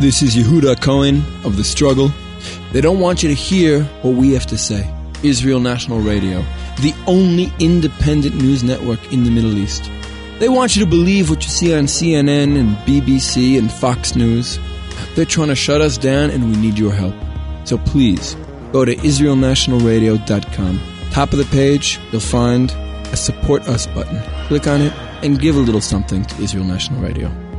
This is Yehuda Cohen of The Struggle. They don't want you to hear what we have to say. Israel National Radio, the only independent news network in the Middle East. They want you to believe what you see on CNN and BBC and Fox News. They're trying to shut us down and we need your help. So please, go to israelnationalradio.com. Top of the page, you'll find a Support Us button. Click on it and give a little something to Israel National Radio.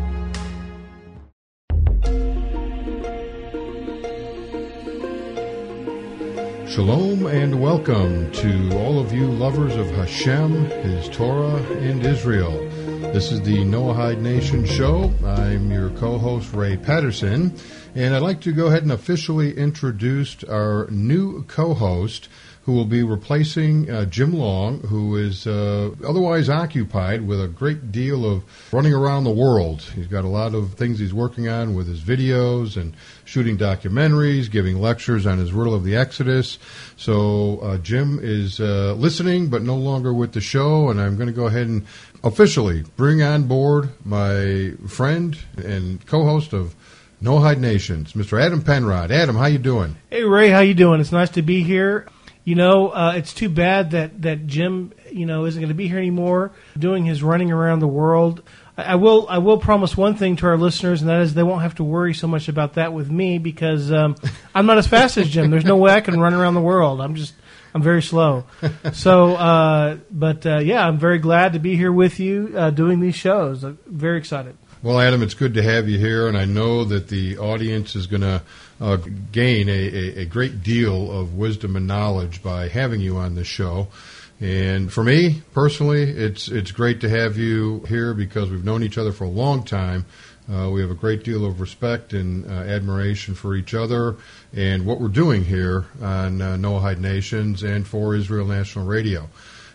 Shalom and welcome to all of you lovers of Hashem, His Torah, and Israel. This is the Noahide Nation show. I'm your co-host Ray Patterson, and I'd like to go ahead and officially introduce our new co-host who will be replacing uh, Jim Long, who is uh, otherwise occupied with a great deal of running around the world. He's got a lot of things he's working on with his videos and shooting documentaries, giving lectures on his riddle of the Exodus. So uh, Jim is uh, listening, but no longer with the show, and I'm going to go ahead and officially bring on board my friend and co-host of Noahide Nations, Mr. Adam Penrod. Adam, how you doing? Hey Ray, how you doing? It's nice to be here. You know, uh, it's too bad that, that Jim, you know, isn't going to be here anymore, doing his running around the world. I, I will I will promise one thing to our listeners, and that is they won't have to worry so much about that with me because um, I'm not as fast as Jim. There's no way I can run around the world. I'm just I'm very slow. So, uh, but uh, yeah, I'm very glad to be here with you uh, doing these shows. I'm very excited. Well, Adam, it's good to have you here, and I know that the audience is going to uh, gain a, a, a, great deal of wisdom and knowledge by having you on the show. And for me personally, it's it's great to have you here because we've known each other for a long time. Uh, we have a great deal of respect and uh, admiration for each other and what we're doing here on uh, Noahide Nations and for Israel National Radio.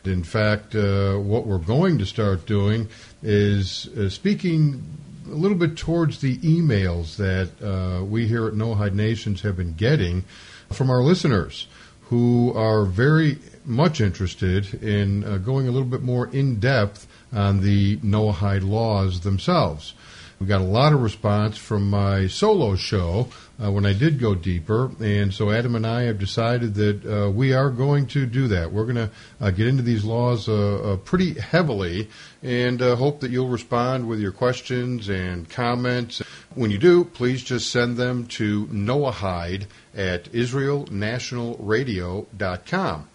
In fact, uh, what we're going to start doing is uh, speaking a little bit towards the emails that uh, we here at Noahide Nations have been getting from our listeners who are very much interested in uh, going a little bit more in depth on the Noahide laws themselves. We got a lot of response from my solo show uh, when I did go deeper, and so Adam and I have decided that uh, we are going to do that. We're going to uh, get into these laws uh, uh, pretty heavily, and uh, hope that you'll respond with your questions and comments. When you do, please just send them to Noahide at IsraelNationalRadio.com.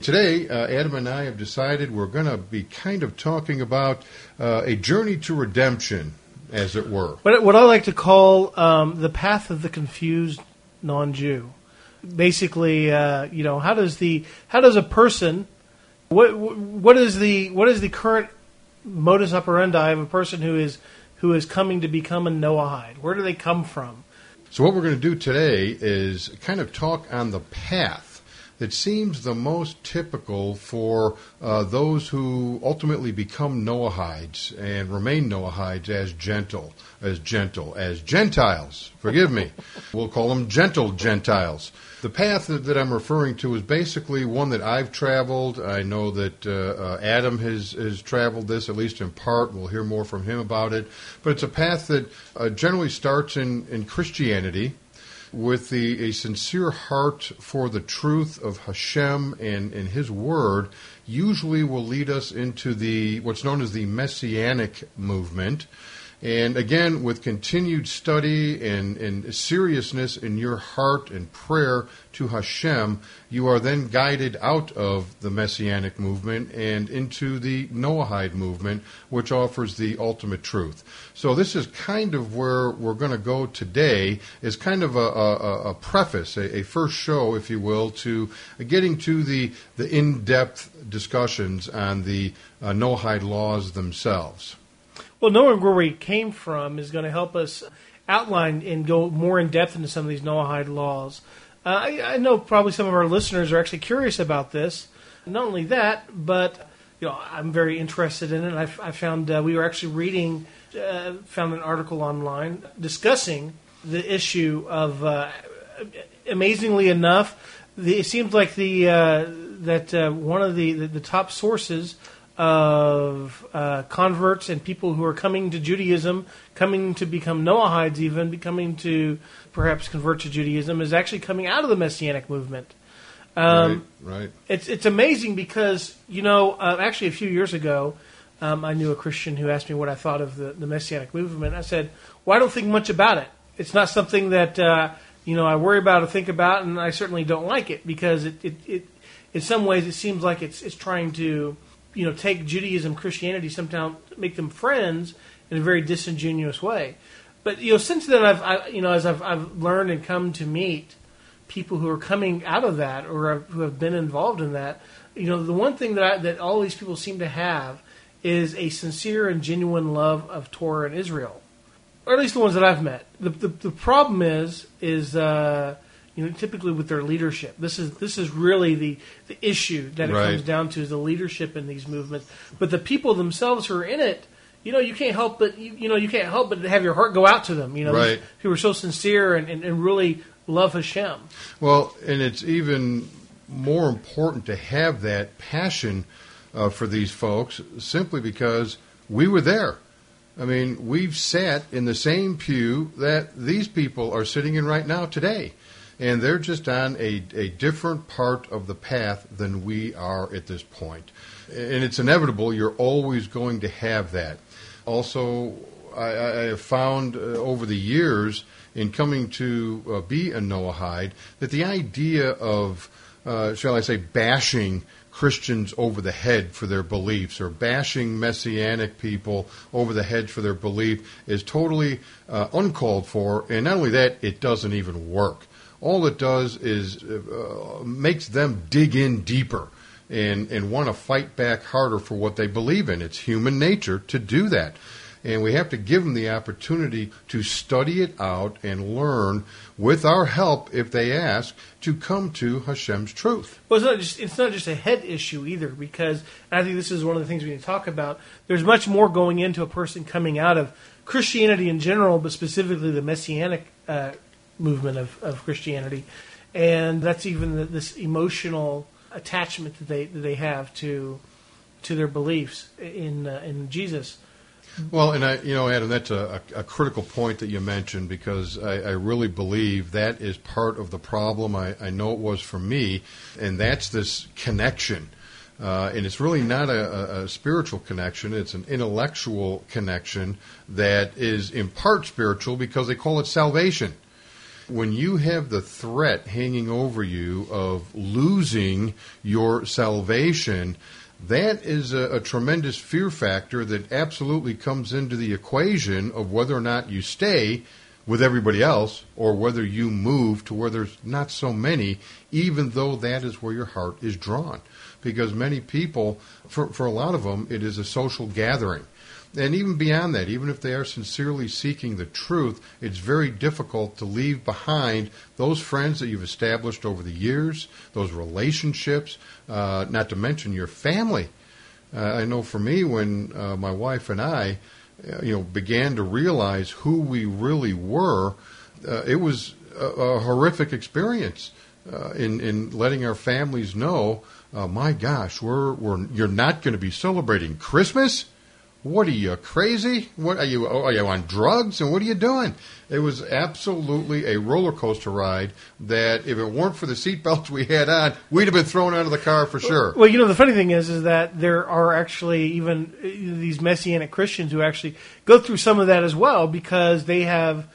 Today, uh, Adam and I have decided we're going to be kind of talking about uh, a journey to redemption as it were. What, what I like to call um, the path of the confused non-Jew. Basically, uh, you know, how does the how does a person what what is the what is the current modus operandi of a person who is who is coming to become a Noahide? Where do they come from? So what we're going to do today is kind of talk on the path that seems the most typical for uh, those who ultimately become Noahides and remain Noahides as gentle, as gentle, as Gentiles. Forgive me. we'll call them gentle Gentiles. The path that, I'm referring to is basically one that I've traveled. I know that uh, uh, Adam has, has traveled this, at least in part. We'll hear more from him about it. But it's a path that uh, generally starts in, in Christianity with the, a sincere heart for the truth of Hashem and, and His Word, usually will lead us into the what's known as the Messianic movement. And again, with continued study and, and seriousness in your heart and prayer to Hashem, you are then guided out of the Messianic movement and into the Noahide movement, which offers the ultimate truth. So this is kind of where we're going to go today, is kind of a, a, a preface, a, a, first show, if you will, to getting to the, the in-depth discussions on the uh, Noahide laws themselves. Well, knowing where we came from is going to help us outline and go more in depth into some of these Noahide laws. Uh, I, I, know probably some of our listeners are actually curious about this. Not only that, but you know, I'm very interested in it. I, I found uh, we were actually reading, uh, found an article online discussing the issue of. Uh, amazingly enough, the, it seems like the uh, that uh, one of the, the, the top sources of uh, converts and people who are coming to Judaism, coming to become Noahides, even becoming to perhaps convert to Judaism, is actually coming out of the Messianic movement. Um, right, right. It's it's amazing because you know uh, actually a few years ago, um, I knew a Christian who asked me what I thought of the, the Messianic movement. I said, "Well, I don't think much about it. It's not something that uh, you know I worry about or think about, and I certainly don't like it because it, it, it in some ways it seems like it's it's trying to you know take Judaism, Christianity, sometimes make them friends in a very disingenuous way. But you know, since then, I've I, you know as I've I've learned and come to meet people who are coming out of that or who have been involved in that. You know, the one thing that I, that all these people seem to have is a sincere and genuine love of Torah and Israel, or at least the ones that I've met. The the, the problem is is uh, you know typically with their leadership. This is this is really the the issue that it Right. comes down to is the leadership in these movements. But the people themselves who are in it. You know, you can't help but you, you know you can't help but have your heart go out to them. You know, Right. who are so sincere and, and, and really love Hashem. Well, and it's even more important to have that passion uh, for these folks simply because we were there. I mean, we've sat in the same pew that these people are sitting in right now today. And they're just on a, a different part of the path than we are at this point. And it's inevitable, you're always going to have that. Also, I, have found uh, over the years in coming to uh, be a Noahide that the idea of, uh, shall I say, bashing Christians over the head for their beliefs or bashing Messianic people over the head for their belief is totally uh, uncalled for. And not only that, it doesn't even work. All it does is uh, makes them dig in deeper and, and want to fight back harder for what they believe in. It's human nature to do that. And we have to give them the opportunity to study it out and learn, with our help, if they ask, to come to Hashem's truth. Well, it's not just it's not just a head issue either, because I think this is one of the things we need to talk about. There's much more going into a person coming out of Christianity in general, but specifically the Messianic uh, movement of, of Christianity, and that's even the, this emotional attachment that they that they have to to their beliefs in uh, in Jesus. Well, and I, you know, Adam, that's a, a, critical point that you mentioned because I, I really believe that is part of the problem. I, I know it was for me, and that's this connection. Uh, and it's really not a, a spiritual connection, it's an intellectual connection that is in part spiritual because they call it salvation. When you have the threat hanging over you of losing your salvation, that is a, a tremendous fear factor that absolutely comes into the equation of whether or not you stay with everybody else or whether you move to where there's not so many, even though that is where your heart is drawn. Because many people, for, for a lot of them, it is a social gathering. And even beyond that, even if they are sincerely seeking the truth, it's very difficult to leave behind those friends that you've established over the years, those relationships, uh, not to mention your family. Uh, I know for me, when uh, my wife and I, uh, you know, began to realize who we really were, uh, it was a, a horrific experience uh, in in letting our families know, my gosh, we're we're you're not going to be celebrating Christmas. What are you crazy? What are you? oh, Are you on drugs? And what are you doing? It was absolutely a roller coaster ride. That if it weren't for the seatbelts we had on, we'd have been thrown out of the car for sure. Well, you know, the funny thing is, is that there are actually even uh, these messianic Christians who actually go through some of that as well because they have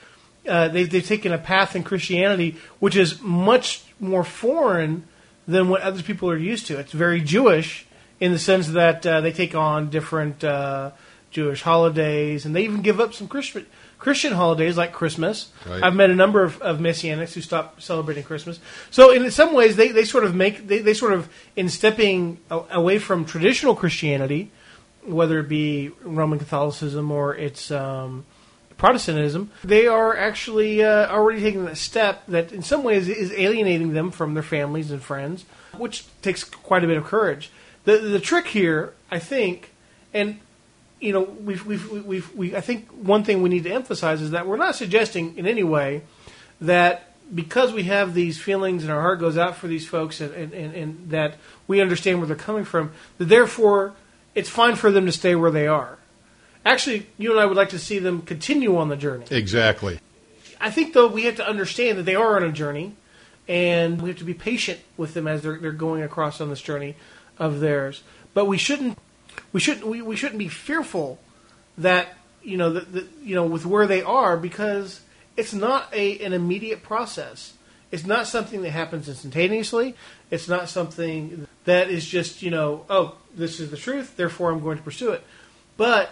uh, they've, they've taken a path in Christianity which is much more foreign than what other people are used to. It's very Jewish in the sense that uh, they take on different uh, Jewish holidays, and they even give up some Christian Christian holidays like Christmas. Right. I've met a number of, of messianics who stopped celebrating Christmas. So in some ways, they, they sort of make they, they sort of in stepping away from traditional Christianity, whether it be Roman Catholicism or it's um, Protestantism, they are actually uh, already taking that step that in some ways is alienating them from their families and friends, which takes quite a bit of courage. The the trick here, I think, and you know, we've, we've, we've, we, I think one thing we need to emphasize is that we're not suggesting in any way that because we have these feelings and our heart goes out for these folks and, and, and, and that we understand where they're coming from, that therefore it's fine for them to stay where they are. Actually, you and I would like to see them continue on the journey. Exactly. I think, though, we have to understand that they are on a journey, and we have to be patient with them as they're, they're going across on this journey of theirs. But we shouldn't we shouldn't we, we shouldn't be fearful that you know that, you know with where they are because it's not a an immediate process. It's not something that happens instantaneously. It's not something that is just you know oh this is the truth therefore I'm going to pursue it. But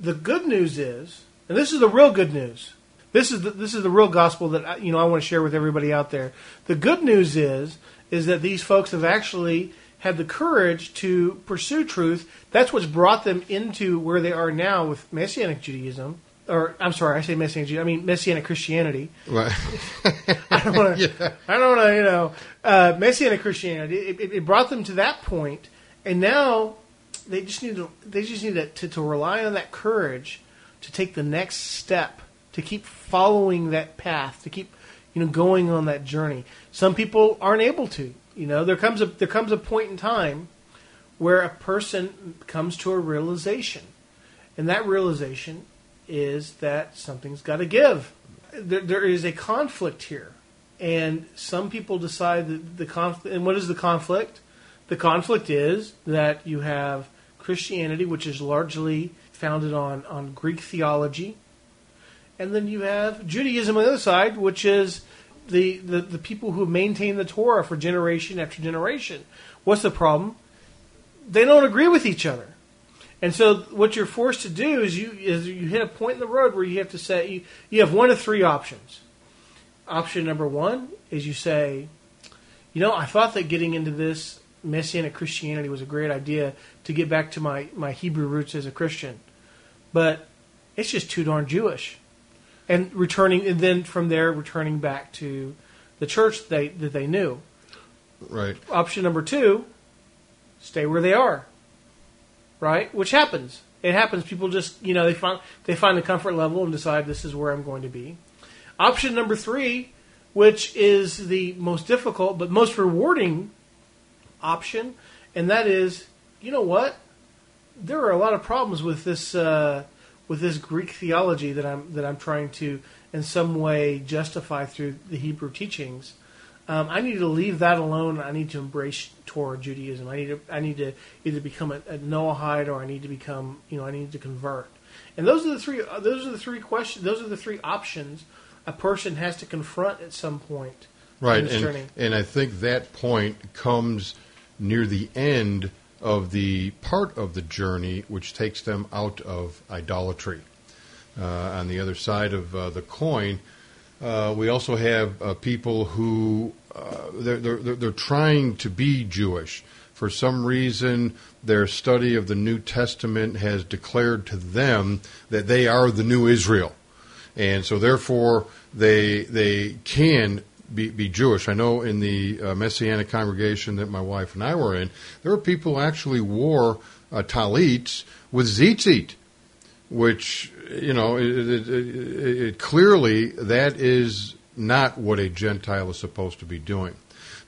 the good news is, and this is the real good news. This is the, this is the real gospel that you know I want to share with everybody out there. The good news is is that these folks have actually had the courage to pursue truth. That's what's brought them into where they are now with Messianic Judaism. Or I'm sorry, I say Messianic Judaism. I mean Messianic Christianity. Right. I don't want to. yeah. I don't want to. You know, uh, Messianic Christianity. It, it, it, brought them to that point, and now they just need to. They just need to, to, to rely on that courage to take the next step, to keep following that path, to keep you know going on that journey. Some people aren't able to. You know, there comes a there comes a point in time where a person comes to a realization, and that realization is that something's got to give. There, there is a conflict here, and some people decide that the conflict. And what is the conflict? The conflict is that you have Christianity, which is largely founded on on Greek theology, and then you have Judaism on the other side, which is the, the, the people who maintain the Torah for generation after generation. What's the problem? They don't agree with each other. And so what you're forced to do is you is you hit a point in the road where you have to say you, you have one of three options. Option number one is you say, you know, I thought that getting into this Messianic Christianity was a great idea to get back to my, my Hebrew roots as a Christian. But it's just too darn Jewish and returning, and then from there returning back to the church they, that they knew. Right. Option number two, stay where they are. Right, which happens. It happens. People just you know they find they find the comfort level and decide this is where I'm going to be. Option number three, which is the most difficult but most rewarding option, and that is, you know what? There are a lot of problems with this uh, with this Greek theology that I'm that I'm trying to in some way justify through the Hebrew teachings. Um, I need to leave that alone. I need to embrace Torah Judaism. I need to I need to either become a, a Noahide or I need to become you know I need to convert. And those are the three. Uh, those are the three questions. Those are the three options a person has to confront at some point. Right, and, and I think that point comes near the end of the part of the journey which takes them out of idolatry. Uh, on the other side of uh, the coin, uh, we also have uh, people who uh, they're, they're, they're trying to be Jewish. For some reason, their study of the New Testament has declared to them that they are the new Israel. And so, therefore, they, they can be, be Jewish. I know in the uh, Messianic congregation that my wife and I were in, there were people who actually wore uh, with tzitzit, which you know, it, it, it, clearly that is not what a Gentile is supposed to be doing.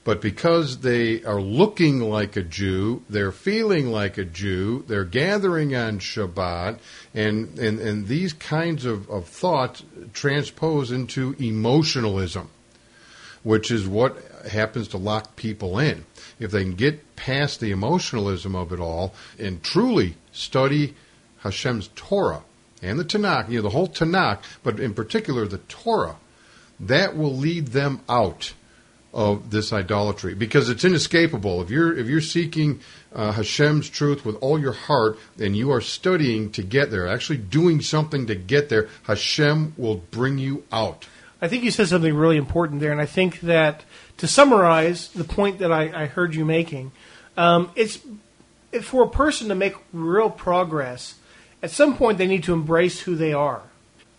But because they are looking like a Jew, they're feeling like a Jew, they're gathering on Shabbat, and, and, and these kinds of, of thoughts transpose into emotionalism which is what happens to lock people in. If they can get past the emotionalism of it all and truly study Hashem's Torah and the Tanakh, you know, the whole Tanakh, but in particular the Torah, that will lead them out of this idolatry because it's inescapable. If you're if you're seeking uh, Hashem's truth with all your heart and you are studying to get there, actually doing something to get there, Hashem will bring you out. I think you said something really important there, and I think that to summarize the point that I, I heard you making, um, it's for a person to make real progress. At some point, they need to embrace who they are.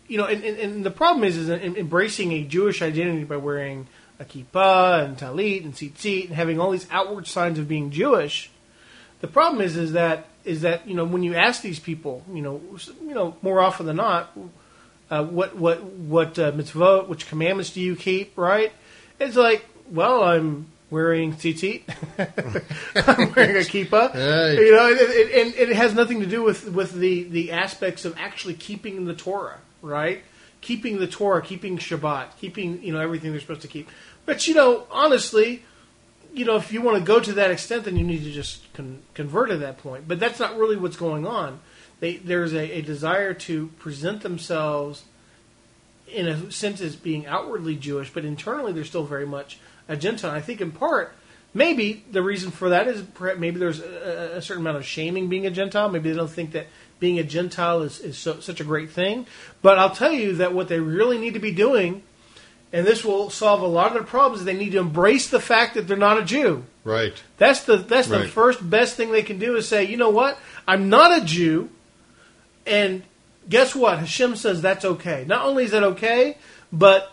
You know, and, and, and the problem is, is embracing a Jewish identity by wearing a kippah and talit and tzitzit and having all these outward signs of being Jewish. The problem is, is that is that you know when you ask these people, you know, you know more often than not uh, what what what uh, mitzvot, which commandments do you keep? Right? It's like, well, I'm wearing tzitzit. I'm wearing a kippah. Hey. You know, and, and, and it has nothing to do with, with the, the aspects of actually keeping the Torah, right? Keeping the Torah, keeping Shabbat, keeping you know everything they're supposed to keep. But you know, honestly, you know, if you want to go to that extent, then you need to just con- convert at that point. But that's not really what's going on. They, there's a, a desire to present themselves in a sense as being outwardly Jewish, but internally they're still very much a Gentile. I think in part, maybe the reason for that is perhaps maybe there's a, a certain amount of shaming being a Gentile. Maybe they don't think that being a Gentile is, is so, such a great thing. But I'll tell you that what they really need to be doing, and this will solve a lot of their problems, is they need to embrace the fact that they're not a Jew. Right. That's the that's the first best thing they can do is say, you know what, I'm not a Jew, and guess what? Hashem says that's okay. Not only is that okay, but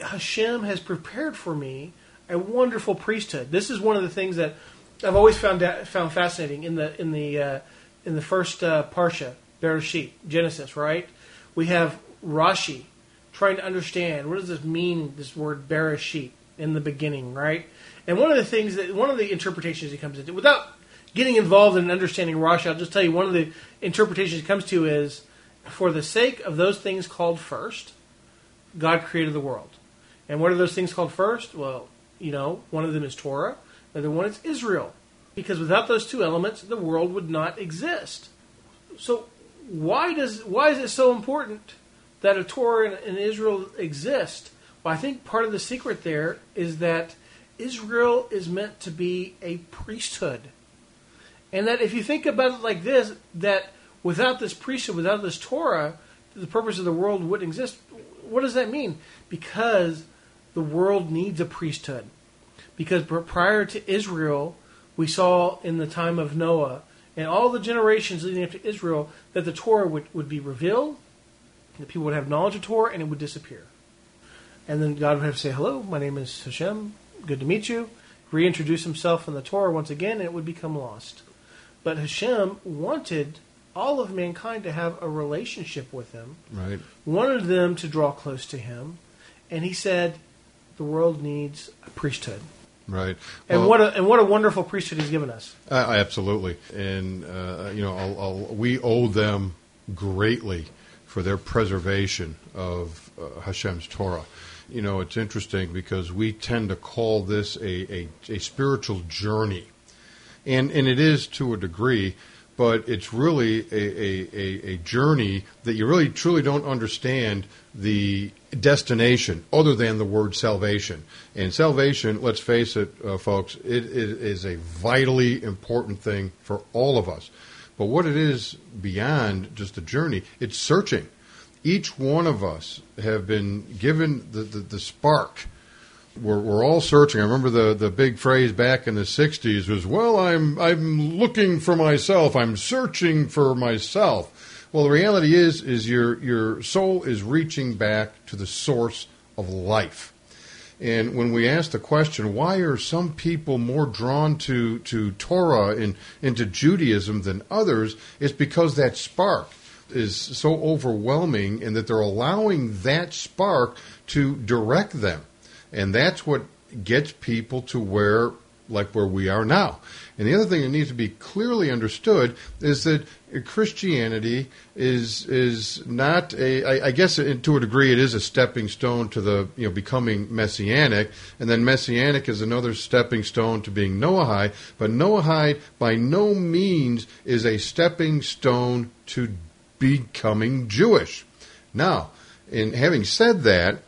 Hashem has prepared for me a wonderful priesthood. This is one of the things that I've always found found fascinating in the in the uh, in the first uh, parsha, Bereshit, Genesis. Right? We have Rashi trying to understand what does this mean. This word Bereshit in the beginning, right? And one of the things that one of the interpretations he comes into, without getting involved in understanding Rashi, I'll just tell you one of the interpretations it comes to is, for the sake of those things called first, God created the world. And what are those things called first? Well, you know, one of them is Torah, the other one is Israel. Because without those two elements, the world would not exist. So why does why is it so important that a Torah and Israel exist? Well, I think part of the secret there is that Israel is meant to be a priesthood. And that if you think about it like this, that without this priesthood, without this Torah, the purpose of the world wouldn't exist. What does that mean? Because the world needs a priesthood. Because prior to Israel, we saw in the time of Noah and all the generations leading up to Israel that the Torah would, would be revealed, that people would have knowledge of Torah, and it would disappear. And then God would have to say, Hello, my name is Hashem, good to meet you. Reintroduce himself in the Torah once again, and it would become lost. But Hashem wanted all of mankind to have a relationship with him, Right. wanted them to draw close to him, and he said, The world needs a priesthood. Right. And Well- what a and what a wonderful priesthood he's given us. Uh, absolutely, and uh, you know, I'll, I'll, we owe them greatly for their preservation of uh, Hashem's Torah. You know, it's interesting because we tend to call this a, a, a spiritual journey, and and it is to a degree, but it's really a, a, a, a journey that you really truly don't understand the destination other than the word salvation. And salvation, let's face it, uh, folks, it, it is a vitally important thing for all of us. But what it is beyond just a journey, it's searching. Each one of us have been given the, the, the spark we're, we're all searching. I remember the, the big phrase back in the '60s was, "Well, I'm I'm looking for myself. I'm searching for myself." Well, the reality is, is your your soul is reaching back to the source of life. And when we ask the question, why are some people more drawn to, to Torah and into Judaism than others, it's because that spark is so overwhelming and that they're allowing that spark to direct them. And that's what gets people to where, like where we are now. And the other thing that needs to be clearly understood is that Christianity is is not a. I, I guess to a degree it is a stepping stone to the you know becoming messianic, and then messianic is another stepping stone to being Noahide. But Noahide by no means is a stepping stone to becoming Jewish. Now, in having said that,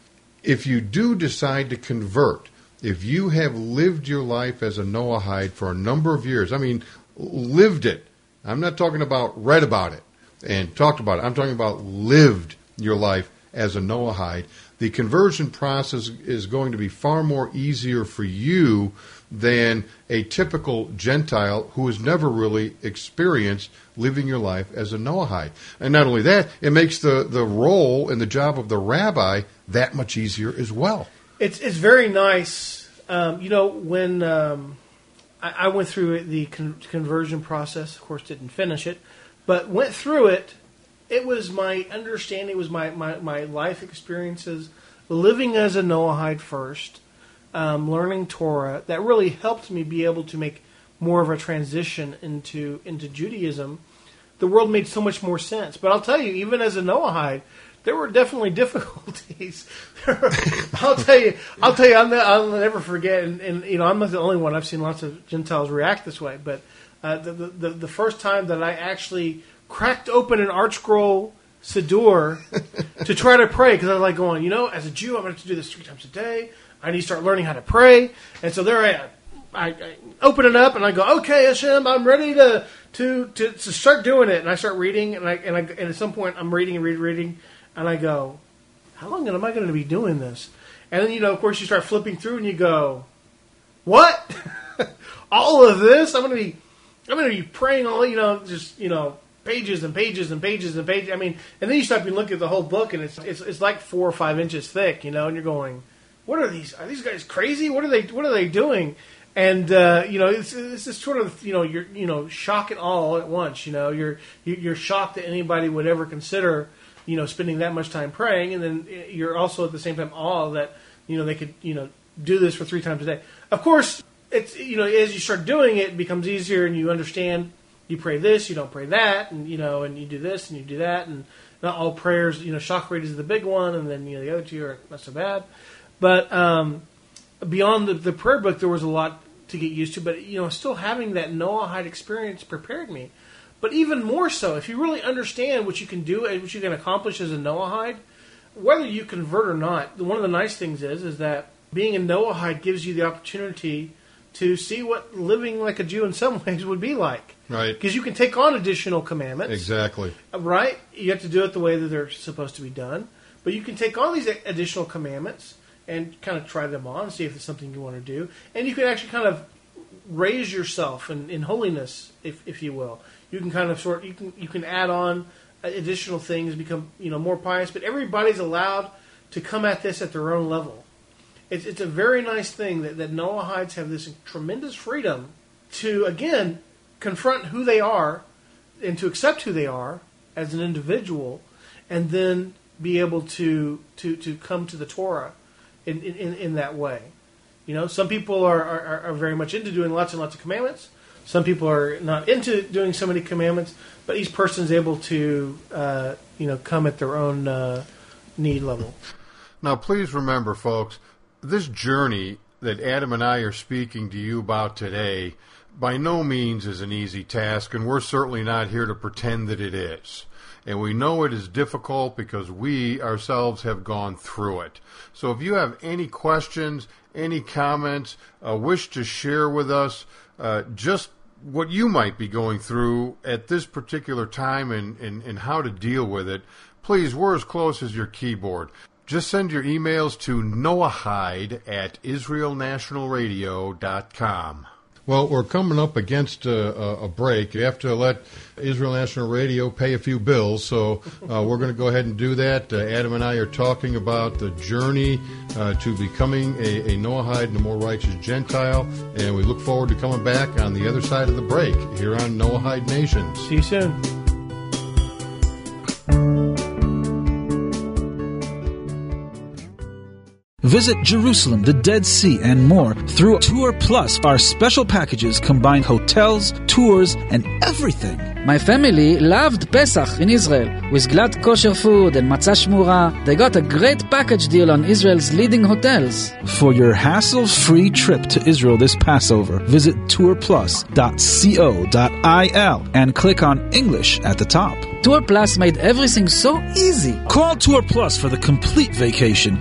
if you do decide to convert, if you have lived your life as a Noahide for a number of years, I mean, lived it. I'm not talking about read about it and talked about it. I'm talking about lived your life as a Noahide. The conversion process is going to be far more easier for you than a typical Gentile who has never really experienced living your life as a Noahide. And not only that, it makes the, the role and the job of the rabbi that much easier as well. It's it's very nice. Um, you know, when um, I, I went through the con- conversion process, of course, didn't finish it, but went through it. It was my understanding, it was my, my, my life experiences living as a Noahide first, um, learning Torah that really helped me be able to make more of a transition into into Judaism, the world made so much more sense. But I'll tell you, even as a Noahide, there were definitely difficulties. I'll tell you, I'll tell you, I'll, I'll never forget. And, and, you know, I'm not the only one. I've seen lots of Gentiles react this way. But uh, the, the the first time that I actually cracked open an ArtScroll Siddur to try to pray because I was like going, you know, as a Jew, I'm going to have to do this three times a day. I need to start learning how to pray. And so there I am. I, I open it up and I go, okay, Hashem, I'm ready to, to, to, to start doing it. And I start reading, and I, and I and at some point I'm reading and reading, reading, and I go, how long am I going to be doing this? And then you know, of course, you start flipping through and you go, what? all of this? I'm going to be, I'm going to be praying all, you know, just you know, pages and pages and pages and pages. I mean, and then you stop and look at the whole book, and it's it's, it's like four or five inches thick, you know, and you're going, what are these? Are these guys crazy? What are they? What are they doing? And uh, you know, it's, it's just sort of you know you're you know shock and all at once. You know, you're you're shocked that anybody would ever consider you know spending that much time praying, and then you're also at the same time awe that you know they could you know do this for three times a day. Of course, it's you know as you start doing it, it becomes easier, and you understand. You pray this, you don't pray that, and you know, and you do this and you do that, and not all prayers. You know, Shacharit is the big one, and then you know the other two are not so bad. But um, beyond the, the prayer book, there was a lot to get used to. But you know, still having that Noahide experience prepared me. But even more so, if you really understand what you can do and what you can accomplish as a Noahide, whether you convert or not, one of the nice things is is that being a Noahide gives you the opportunity to see what living like a Jew in some ways would be like. Right. Because you can take on additional commandments. Exactly. Right? You have to do it the way that they're supposed to be done. But you can take on these additional commandments and kind of try them on, see if it's something you want to do. And you can actually kind of raise yourself in, in holiness, if, if you will. You can kind of sort you can you can add on additional things, become you know more pious. But everybody's allowed to come at this at their own level. It's it's a very nice thing that that Noahides have this tremendous freedom to again confront who they are and to accept who they are as an individual, and then be able to to to come to the Torah in, in, in that way. You know, some people are, are, are very much into doing lots and lots of commandments. Some people are not into doing so many commandments, but each person is able to, uh, you know, come at their own uh, need level. Now, please remember, folks, this journey that Adam and I are speaking to you about today by no means is an easy task, and we're certainly not here to pretend that it is. And we know it is difficult because we ourselves have gone through it. So if you have any questions, any comments, uh, wish to share with us, uh, just what you might be going through at this particular time and, and, and how to deal with it, please, we're as close as your keyboard. Just send your emails to noahide at israelnationalradio.com. Well, we're coming up against a, a, break. You have to let Israel National Radio pay a few bills, so uh, we're going to go ahead and do that. Uh, Adam and I are talking about the journey uh, to becoming a, a Noahide and a more righteous Gentile, and we look forward to coming back on the other side of the break here on Noahide Nations. See you soon. Visit Jerusalem, the Dead Sea, and more through Tour Plus. Our special packages combine hotels, tours, and everything. My family loved Pesach in Israel with glatt kosher food and matzah shmura. They got a great package deal on Israel's leading hotels. For your hassle-free trip to Israel this Passover, visit tourplus.co.il and click on English at the top. Tour Plus made everything so easy. Call Tour Plus for the complete vacation.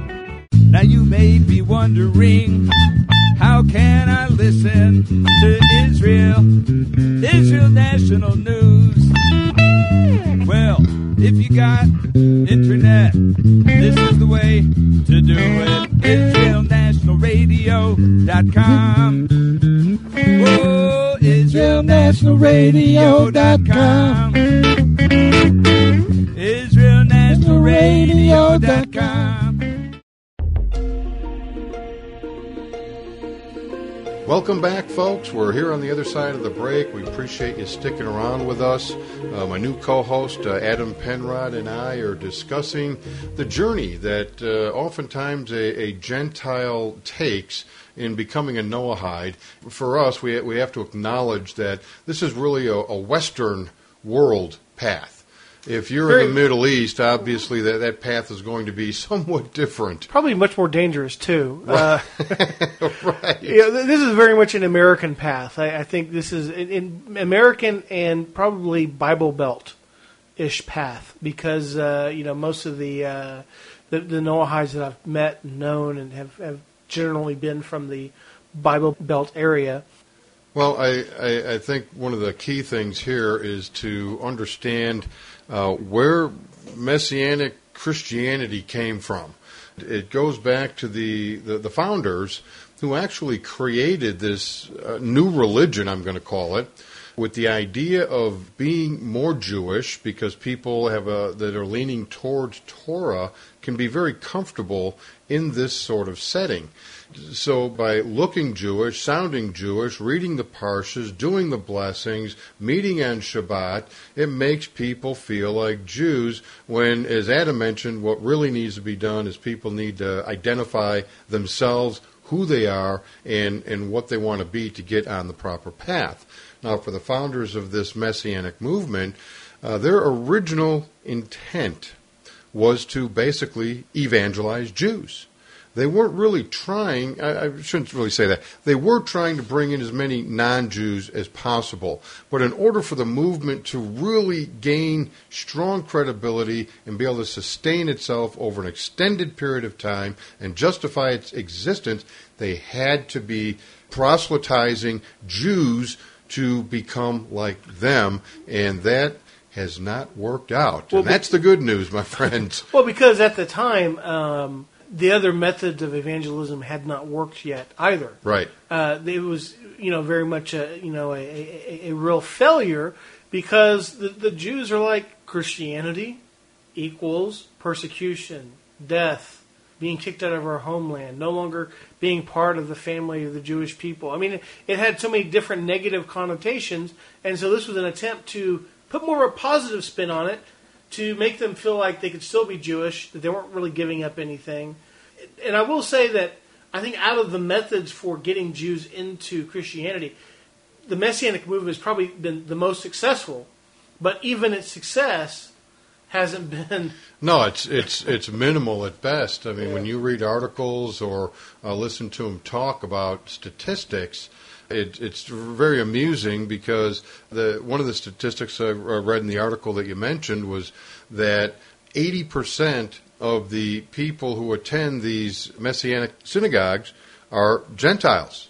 Now you may be wondering, how can I listen to Israel, Israel National News? Well, if you got internet, this is the way to do it. IsraelNationalRadio.com. Oh, IsraelNationalRadio.com. IsraelNationalRadio.com. Welcome back, folks. We're here on the other side of the break. We appreciate you sticking around with us. Uh, my new co host, uh, Adam Penrod, and I are discussing the journey that uh, oftentimes a, a Gentile takes in becoming a Noahide. For us, we, we have to acknowledge that this is really a, a Western world path. If you're Very- in the Middle East, obviously that, that path is going to be somewhat different. Probably much more dangerous too. Uh, right. Yeah, th- this is very much an American path. I, I think this is an, an American and probably Bible Belt ish path because uh, you know most of the uh, the, the Noahides that I've met and known and have, have generally been from the Bible Belt area. Well, I, I, I think one of the key things here is to understand uh, where Messianic Christianity came from. It goes back to the, the, the founders who actually created this uh, new religion, I'm going to call it, with the idea of being more Jewish because people have a, that are leaning towards Torah can be very comfortable in this sort of setting. So, by looking Jewish, sounding Jewish, reading the Parshas, doing the blessings, meeting on Shabbat, it makes people feel like Jews. When, as Adam mentioned, what really needs to be done is people need to identify themselves, who they are, and, and what they want to be to get on the proper path. Now, for the founders of this Messianic movement, uh, their original intent was to basically evangelize Jews. They weren't really trying, I, I shouldn't really say that, they were trying to bring in as many non Jews as possible. But in order for the movement to really gain strong credibility and be able to sustain itself over an extended period of time and justify its existence, they had to be proselytizing Jews to become like them. And that has not worked out. Well, and that's the good news, my friends. Well, because at the time, um, the other methods of evangelism had not worked yet either. Right. uh, it was you know very much a you know a, a, a real failure because the, the Jews are like Christianity equals persecution, death, being kicked out of our homeland, no longer being part of the family of the Jewish people. I mean, it, it had so many different negative connotations, and so this was an attempt to put more of a positive spin on it to make them feel like they could still be Jewish, that they weren't really giving up anything. And I will say that I think out of the methods for getting Jews into Christianity, the Messianic movement has probably been the most successful. But even its success hasn't been. No, it's it's it's minimal at best. I mean, when you read articles or uh, listen to them talk about statistics, it, it's very amusing because the one of the statistics I read in the article that you mentioned was that eighty percent of the people who attend these messianic synagogues are Gentiles,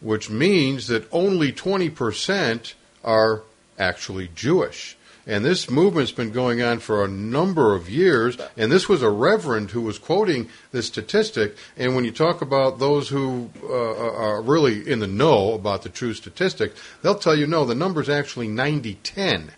which means that only twenty percent are actually Jewish. And this movement's been going on for a number of years. And this was a reverend who was quoting this statistic. And when you talk about those who uh, are really in the know about the true statistic, they'll tell you no, the number's actually 90 10.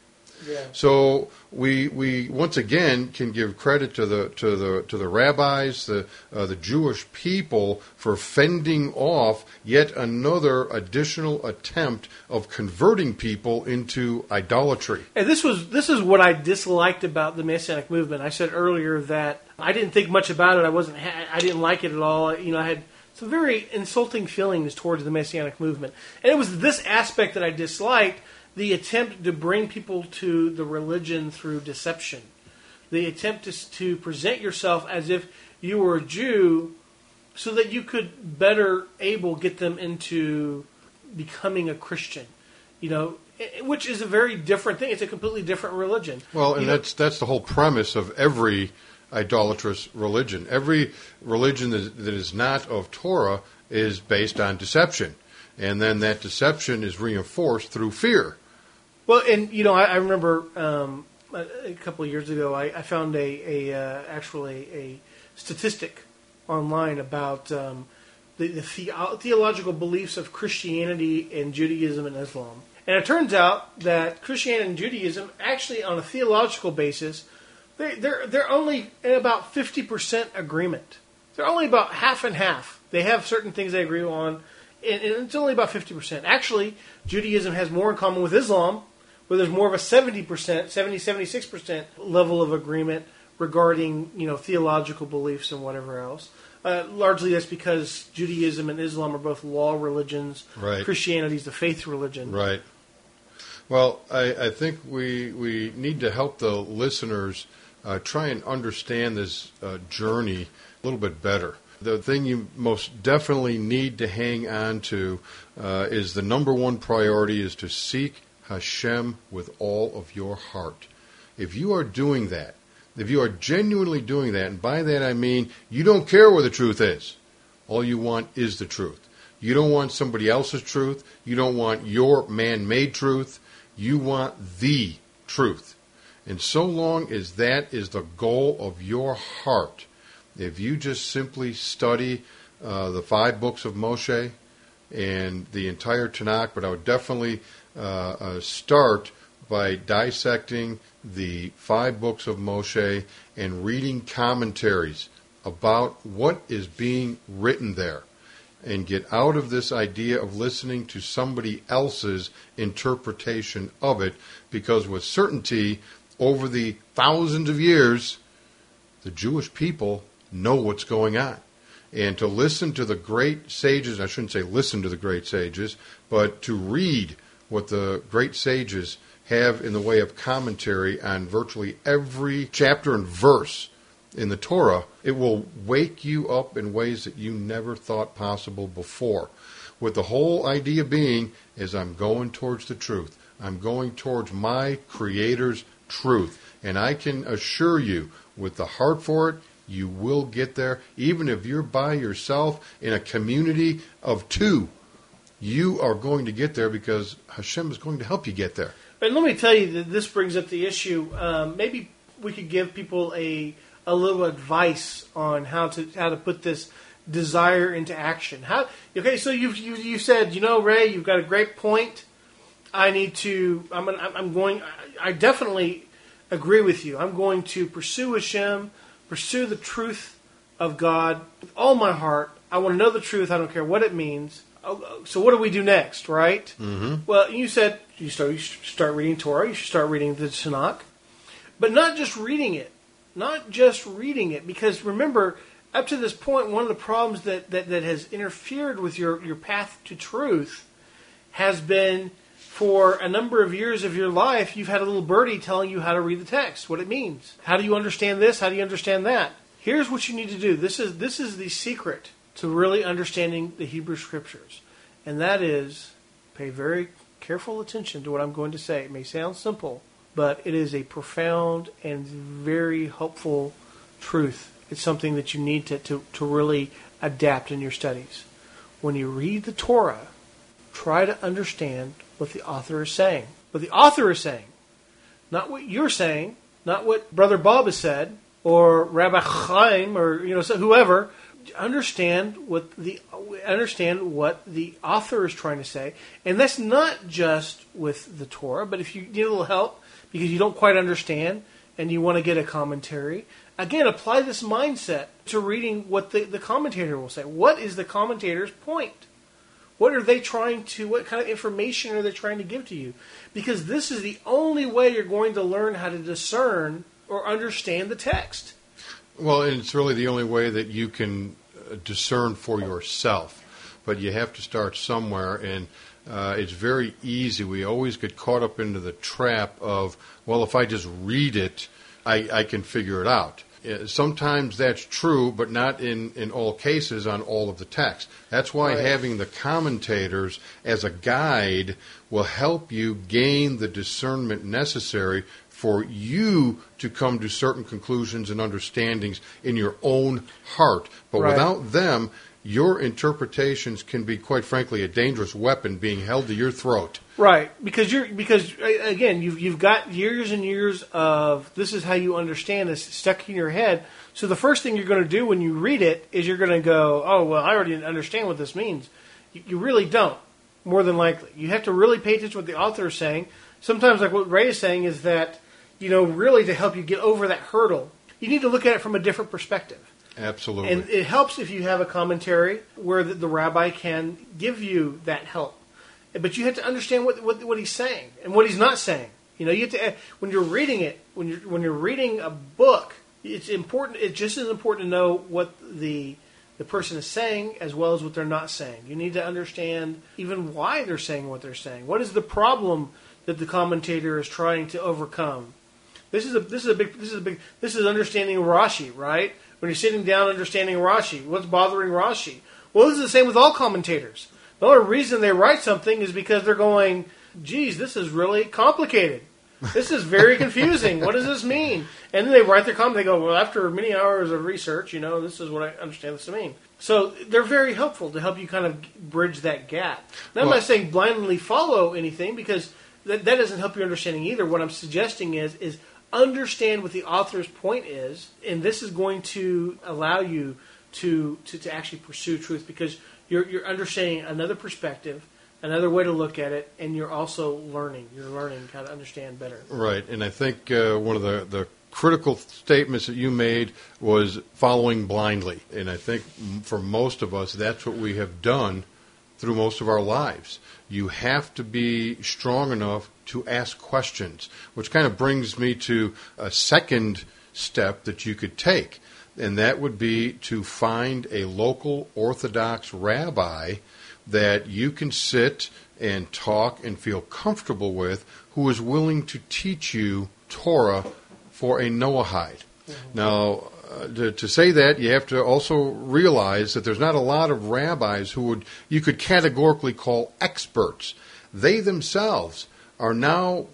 Yeah. So we we once again can give credit to the to the to the rabbis, the uh, the Jewish people for fending off yet another additional attempt of converting people into idolatry. And this was this is what I disliked about the Messianic movement. I said earlier that I didn't think much about it. I wasn't I didn't like it at all. You know, I had some very insulting feelings towards the Messianic movement, and it was this aspect that I disliked: the attempt to bring people to the religion through deception, the attempt to, to present yourself as if you were a Jew, so that you could better able get them into becoming a Christian. You know, eh, eh, which is a very different thing. It's a completely different religion. Well, and You know- that's that's the whole premise of every idolatrous religion. Every religion that, that is not of Torah is based on deception, and then that deception is reinforced through fear. Well, and you know, I, I remember um, a, a couple of years ago, I, I found a, a uh, actually a statistic online about um, the, the, the theological beliefs of Christianity and Judaism and Islam. And it turns out that Christianity and Judaism, actually, on a theological basis, they, they're they're only about fifty percent agreement. They're only about half and half. They have certain things they agree on, and, and it's only about 50%. Actually, Judaism has more in common with Islam, where there's more of a 70%, 70, 76% level of agreement regarding, you know, theological beliefs and whatever else. Uh, largely that's because Judaism and Islam are both law religions. Right. Christianity is the faith religion. Right. Well, I, I think we we need to help the listeners uh, try and understand this uh, journey a little bit better. The thing you most definitely need to hang on to uh, is the number one priority is to seek Hashem with all of your heart. If you are doing that, if you are genuinely doing that, and by that I mean you don't care where the truth is, all you want is the truth. You don't want somebody else's truth. You don't want your man made truth. You want the truth. And so long as that is the goal of your heart, if you just simply study uh, the five books of Moshe and the entire Tanakh, but I would definitely uh, uh, start by dissecting the five books of Moshe and reading commentaries about what is being written there and get out of this idea of listening to somebody else's interpretation of it because with certainty over the thousands of years the Jewish people know what's going on. And to listen to the great sages I shouldn't say listen to the great sages but to read what the great sages have in the way of commentary on virtually every chapter and verse in the Torah, it will wake you up in ways that you never thought possible before. With the whole idea being is I'm going towards the truth. I'm going towards my creator's truth. And I can assure you, with the heart for it, you will get there. Even if you're by yourself in a community of two, you are going to get there because Hashem is going to help you get there. And let me tell you that this brings up the issue. Um, maybe we could give people a a little advice on how to how to put this desire into action. How okay? So you you you said you know Ray, you've got a great point. I need to. I'm gonna, I'm going. I definitely agree with you. I'm going to pursue Hashem, pursue the truth of God with all my heart. I want to know the truth. I don't care what it means. Oh, So what do we do next, right? Mm-hmm. Well, you said you start you start reading Torah. You should start reading the Tanakh, but not just reading it, not just reading it. Because remember, up to this point, one of the problems that, that, that has interfered with your, your path to truth has been for a number of years of your life, you've had a little birdie telling you how to read the text, what it means. How do you understand this? How do you understand that? Here's what you need to do. This is this is the secret to really understanding the Hebrew scriptures. And that is pay very careful attention to what I'm going to say. It may sound simple, but it is a profound and very helpful truth. It's something that you need to, to, to really adapt in your studies. When you read the Torah, try to understand what the author is saying. What the author is saying. Not what you're saying, not what Brother Bob has said, or Rabbi Chaim, or you know whoever. Understand what the understand what the author is trying to say, and that's not just with the Torah. But if you need a little help because you don't quite understand and you want to get a commentary, again, apply this mindset to reading what the, the commentator will say. What is the commentator's point? What are they trying to, what kind of information are they trying to give to you? Because this is the only way you're going to learn how to discern or understand the text. Well, and it's really the only way that you can uh, discern for yourself. But you have to start somewhere, and uh, it's very easy. We always get caught up into the trap of, well, if I just read it, I, I can figure it out. Uh, Sometimes that's true, but not in, in all cases on all of the text. That's why Right. having the commentators as a guide will help you gain the discernment necessary for you to come to certain conclusions and understandings in your own heart. But Right. without them, your interpretations can be, quite frankly, a dangerous weapon being held to your throat. Right, because you're because again you've you've got years and years of this is how you understand this stuck in your head. So the first thing you're going to do when you read it is you're going to go, oh well, I already understand what this means. You, you really don't. More than likely, you have to really pay attention to what the author is saying. Sometimes, like what Ray is saying, is that you know really to help you get over that hurdle, you need to look at it from a different perspective. Absolutely. And it helps if you have a commentary where the, the rabbi can give you that help. But you have to understand what, what, what he's saying and what he's not saying. You know, you have to when you're reading it, when you're when you're reading a book, it's important. It's just as important to know what the the person is saying as well as what they're not saying. You need to understand even why they're saying what they're saying. What is the problem that the commentator is trying to overcome? This is a this is a big this is a big this is understanding Rashi, right? When you're sitting down understanding Rashi, what's bothering Rashi? Well, this is the same with all commentators. The only reason they write something is because they're going, geez, this is really complicated. This is very confusing. what does this mean? And then they write their comment. They go, well, after many hours of research, you know, this is what I understand this to mean. So they're very helpful to help you kind of bridge that gap. Now, I'm Well- not saying blindly follow anything because that, that doesn't help your understanding either. What I'm suggesting is is understand what the author's point is, and this is going to allow you to to, to actually pursue truth because you're you're understanding another perspective, another way to look at it, and you're also learning. You're learning how to understand better. Right, and I think uh, one of the, the critical statements that you made was following blindly. And I think for most of us, that's what we have done through most of our lives. You have to be strong enough to ask questions, which kind of brings me to a second step that you could take, and that would be to find a local Orthodox rabbi that you can sit and talk and feel comfortable with who is willing to teach you Torah for a Noahide. Mm-hmm. Now, uh, to, to say that, you have to also realize that there's not a lot of rabbis who would you could categorically call experts. They themselves are now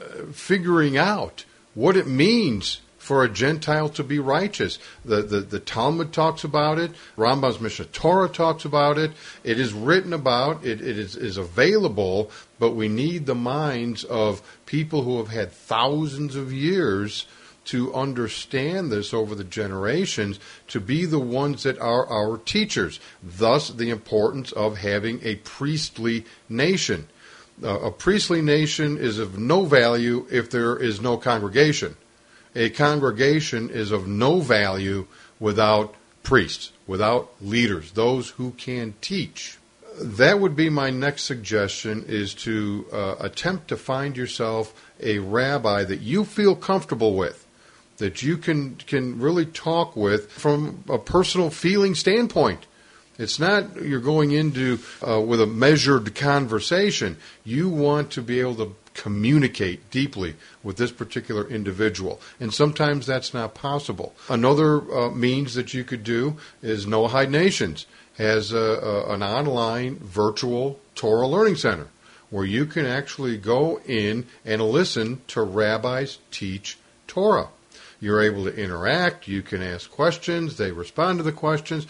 uh, figuring out what it means for a Gentile to be righteous. The, the, the Talmud talks about it. Rambam's Mishnah Torah talks about it. It is written about. It, it is, is available, but we need the minds of people who have had thousands of years to understand this over the generations to be the ones that are our teachers. Thus, the importance of having a priestly nation. Uh, a priestly nation is of no value if there is no congregation. A congregation is of no value without priests, without leaders, those who can teach. That would be my next suggestion is to uh, attempt to find yourself a rabbi that you feel comfortable with that you can can really talk with from a personal feeling standpoint. It's not you're going into uh, with a measured conversation. You want to be able to communicate deeply with this particular individual, and sometimes that's not possible. Another uh, means that you could do is Noahide Nations has a, a, an online virtual Torah learning center where you can actually go in and listen to rabbis teach Torah. You're able to interact, you can ask questions, they respond to the questions.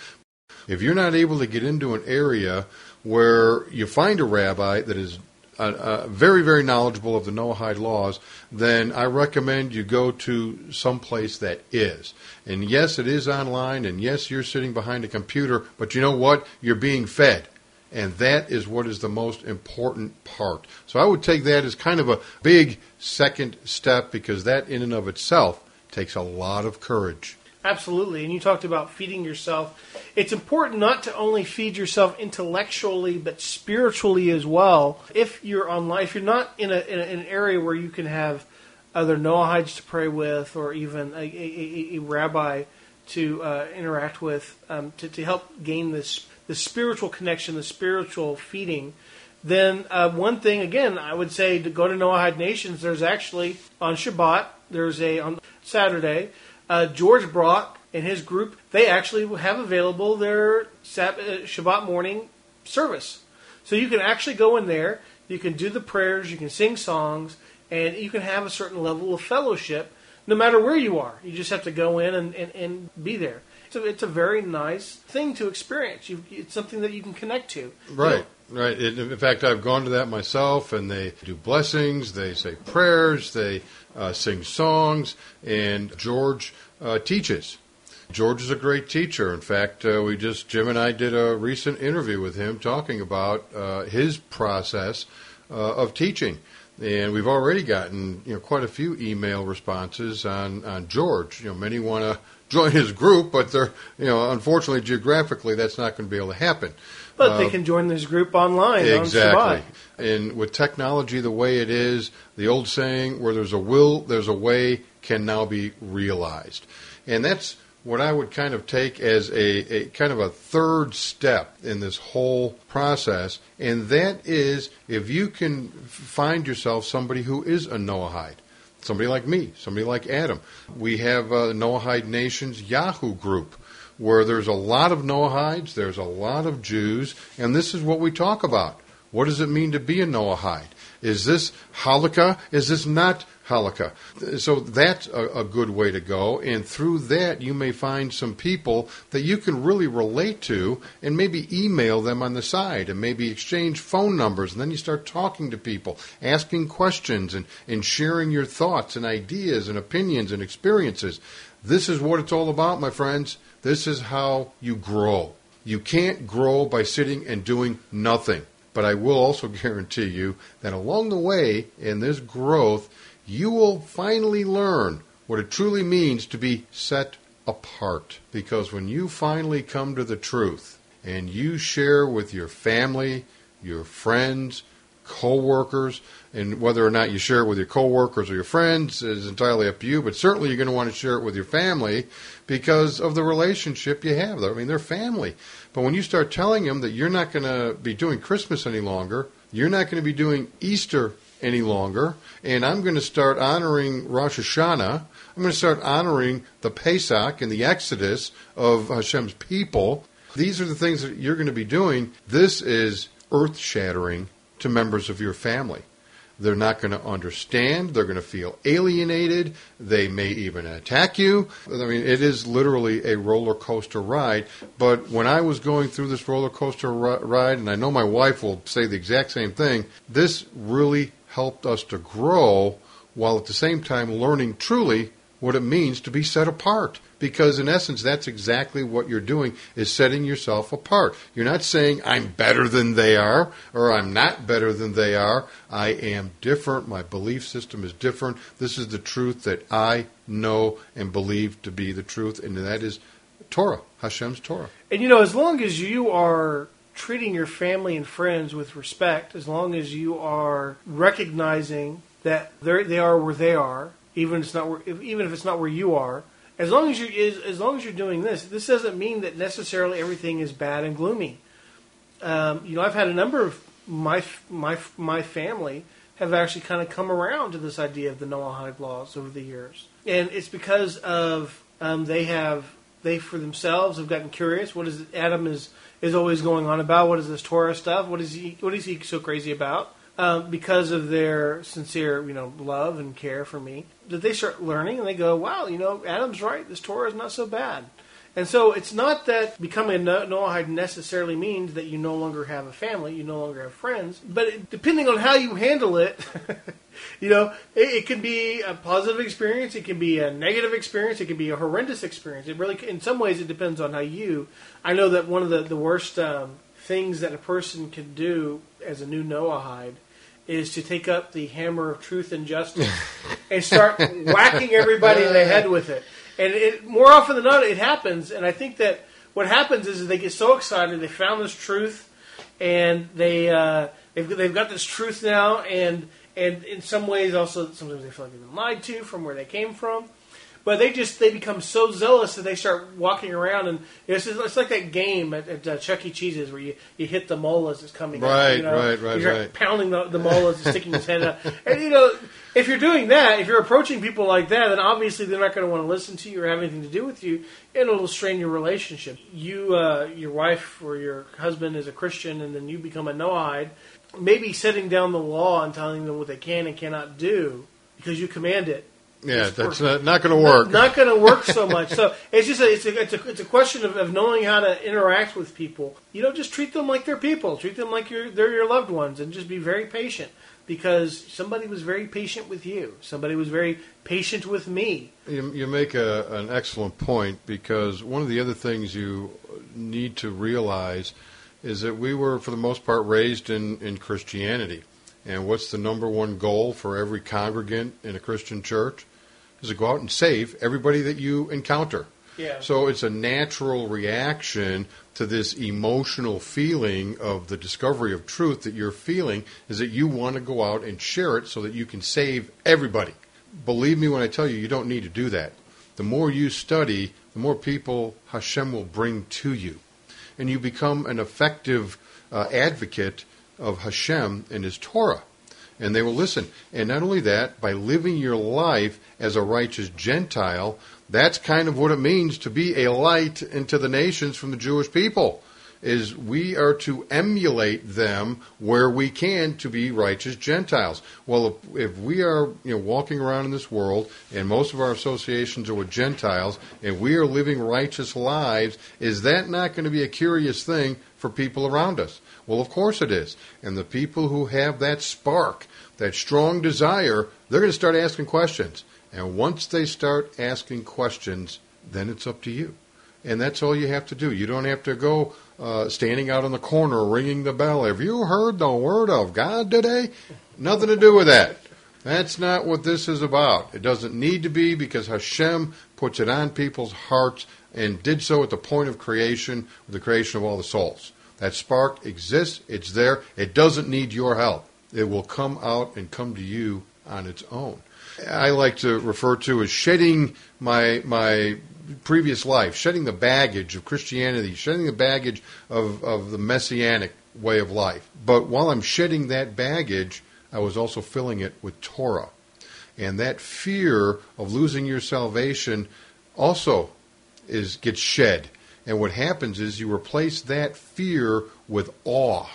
If you're not able to get into an area where you find a rabbi that is uh, uh, very, very knowledgeable of the Noahide laws, then I recommend you go to some place that is. And yes, it is online, and yes, you're sitting behind a computer, but you know what? You're being fed. And that is what is the most important part. So I would take that as kind of a big second step because that in and of itself takes a lot of courage. Absolutely. And you talked about feeding yourself. It's important not to only feed yourself intellectually, but spiritually as well. If you're online, if you're not in, a, in, an area where you can have other Noahides to pray with or even a, a, a, a rabbi to uh, interact with um, to, to help gain this the spiritual connection, the spiritual feeding, then uh, one thing again I would say to go to Noahide Nations. There's actually on Shabbat. There's a on Saturday. Uh, George Brock and his group they actually have available their uh, Shabbat morning service. So you can actually go in there. You can do the prayers. You can sing songs, and you can have a certain level of fellowship, no matter where you are. You just have to go in and, and, and be there. So it's a very nice thing to experience. You, it's something that you can connect to. Right, right. In in fact, I've gone to that myself, and they do blessings, they say prayers, they uh, sing songs, and George uh, teaches. George is a great teacher. In fact, uh, we just Jim and I did a recent interview with him talking about uh, his process uh, of teaching, and we've already gotten you know quite a few email responses on on George. You know, many want to join his group, but they're you know unfortunately geographically that's not going to be able to happen. But Uh, they can join this group online Exactly. on And with technology the way it is, the old saying, where there's a will, there's a way, can now be realized. And that's what I would kind of take as a, a kind of a third step in this whole process. And that is if you can find yourself somebody who is a Noahide. Somebody like me, somebody like Adam. We have uh, Noahide Nation's Yahoo group where there's a lot of Noahides, there's a lot of Jews, and this is what we talk about. What does it mean to be a Noahide? Is this Halakha? Is this not Halakha? So that's a, a good way to go, and through that you may find some people that you can really relate to, and maybe email them on the side, and maybe exchange phone numbers, and then you start talking to people, asking questions, and, and sharing your thoughts and ideas and opinions and experiences. This is what it's all about, my friends. This is how you grow. You can't grow by sitting and doing nothing. But I will also guarantee you that along the way in this growth, you will finally learn what it truly means to be set apart. Because when you finally come to the truth and you share with your family, your friends, co-workers, and whether or not you share it with your co-workers or your friends is entirely up to you, but certainly you're going to want to share it with your family because of the relationship you have. I mean, they're family. But when you start telling them that you're not going to be doing Christmas any longer, you're not going to be doing Easter any longer, and I'm going to start honoring Rosh Hashanah. I'm going to start honoring the Pesach and the Exodus of Hashem's people. These are the things that you're going to be doing. This is earth shattering to members of your family. They're not going to understand. They're going to feel alienated. They may even attack you. I mean, it is literally a roller coaster ride. But when I was going through this roller coaster ride, and I know my wife will say the exact same thing, this really helped us to grow while at the same time learning truly what it means to be set apart. Because in essence, that's exactly what you're doing is setting yourself apart. You're not saying I'm better than they are or I'm not better than they are. I am different. My belief system is different. This is the truth that I know and believe to be the truth, and that is Torah, Hashem's Torah. And you know, as long as you are treating your family and friends with respect, as long as you are recognizing that they're- where they are, even if it's not where, if, even if it's not where you are, as long as you is as long as you're doing this, this doesn't mean that necessarily everything is bad and gloomy. Um, you know, I've had a number of my my my family have actually kind of come around to this idea of the Noahide laws over the years, and it's because of um, they have they for themselves have gotten curious. What is Adam is is always going on about? What is this Torah stuff? What is he what is he so crazy about? Um, because of their sincere, you know, love and care for me, that they start learning and they go, "Wow, you know, Adam's right. This Torah is not so bad." And so it's not that becoming a Noahide necessarily means that you no longer have a family, you no longer have friends, but depending on how you handle it, you know, it, it can be a positive experience, it can be a negative experience, it can be a horrendous experience. It really, in some ways, it depends on how you. I know that one of the the worst um, things that a person can do as a new Noahide is to take up the hammer of truth and justice and start whacking everybody in the head with it. And it, more often than not, it happens. And I think that what happens is they get so excited they found this truth, and they uh, they've they've got this truth now, and and in some ways also sometimes they feel like they've been lied to from where they came from. But they just they become so zealous that they start walking around and it's, just, it's like that game at, at uh, Chuck E. Cheese's where you, you hit the mole as it's coming. Right, you know? right, right, You start right. pounding the, the mole as it's sticking his head out, And you know, if you're doing that, if you're approaching people like that, then obviously they're not going to want to listen to you or have anything to do with you, and it'll strain your relationship. You, uh, your wife or your husband is a Christian, and then you become a Noahide. Maybe setting down the law and telling them what they can and cannot do because you command it Yeah, that's not, not going to work. not going to work so much. So it's just a, it's a, it's a, it's a question of, of knowing how to interact with people. You know, just treat them like they're people. Treat them like you're they're your loved ones, and just be very patient because somebody was very patient with you. Somebody was very patient with me. You, you make a, an excellent point because one of the other things you need to realize is that we were, for the most part, raised in, in Christianity. And what's the number one goal for every congregant in a Christian church? Is to go out and save everybody that you encounter. Yeah. So it's a natural reaction to this emotional feeling of the discovery of truth that you're feeling is that you want to go out and share it so that you can save everybody. Believe me when I tell you, you don't need to do that. The more you study, the more people Hashem will bring to you. And you become an effective uh, advocate of Hashem and His Torah. And they will listen. And not only that, by living your life as a righteous Gentile, that's kind of what it means to be a light into the nations from the Jewish people. Is we are to emulate them where we can to be righteous Gentiles. Well, if, if we are you know walking around in this world and most of our associations are with Gentiles and we are living righteous lives, is that not going to be a curious thing for people around us? Well, of course it is. And the people who have that spark, that strong desire, they're going to start asking questions. And once they start asking questions, then it's up to you. And that's all you have to do. You don't have to go uh, standing out in the corner ringing the bell. Have you heard the word of God today? Nothing to do with that. That's not what this is about. It doesn't need to be because Hashem puts it on people's hearts and did so at the point of creation, with the creation of all the souls. That spark exists, it's there, it doesn't need your help. It will come out and come to you on its own. I like to refer to as shedding my my previous life, shedding the baggage of Christianity, shedding the baggage of, of the messianic way of life. But while I'm shedding that baggage, I was also filling it with Torah. And that fear of losing your salvation also is gets shed. And what happens is you replace that fear with awe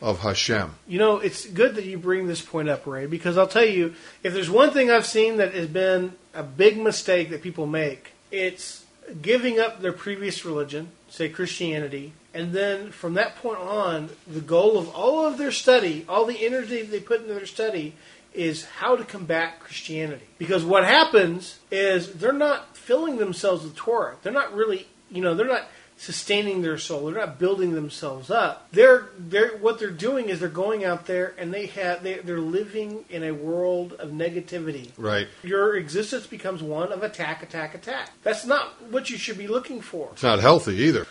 of Hashem. You know, it's good that you bring this point up, Ray, because I'll tell you, if there's one thing I've seen that has been a big mistake that people make, it's giving up their previous religion, say Christianity, and then from that point on, the goal of all of their study, all the energy they put into their study, is how to combat Christianity. Because what happens is they're not filling themselves with Torah. They're not really, you know, they're not sustaining their soul. They're not building themselves up. They're they're what they're doing is they're going out there and they have they, they're living in a world of negativity. Right. Your existence becomes one of attack, attack, attack. That's not what you should be looking for. It's not healthy either.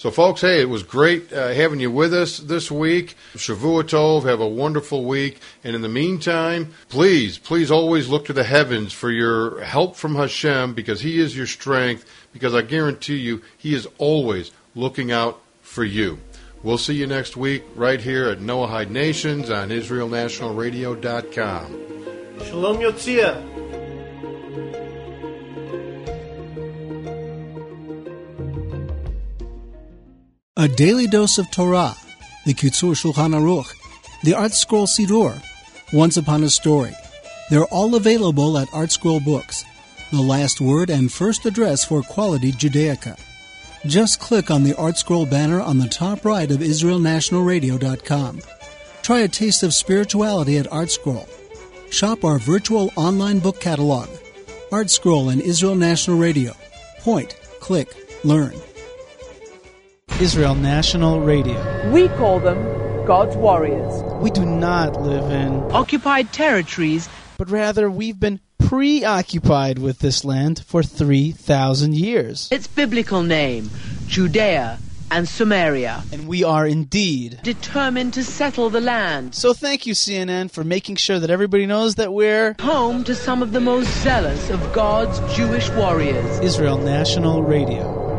So, folks, hey, it was great uh, having you with us this week. Shavua Tov, have a wonderful week. And in the meantime, please, please always look to the heavens for your help from Hashem because He is your strength. Because I guarantee you, He is always looking out for you. We'll see you next week right here at Noahide Nations on IsraelNationalRadio.com. Shalom Yotzia. A Daily Dose of Torah, the Kitzur Shulchan Aruch, the Art Scroll Siddur, Once Upon a Story. They're all available at Art Scroll Books, the last word and first address for quality Judaica. Just click on the Art Scroll banner on the top right of IsraelNationalRadio.com. Try a taste of spirituality at Art Scroll. Shop our virtual online book catalog. Art Scroll and Israel National Radio. Point, click, learn. Israel National Radio. We call them God's warriors. We do not live in occupied territories, but rather we've been preoccupied with this land for 3,000 years. Its biblical name, Judea and Samaria. And we are indeed determined to settle the land. So thank you, CNN, for making sure that everybody knows that we're home to some of the most zealous of God's Jewish warriors. Israel National Radio.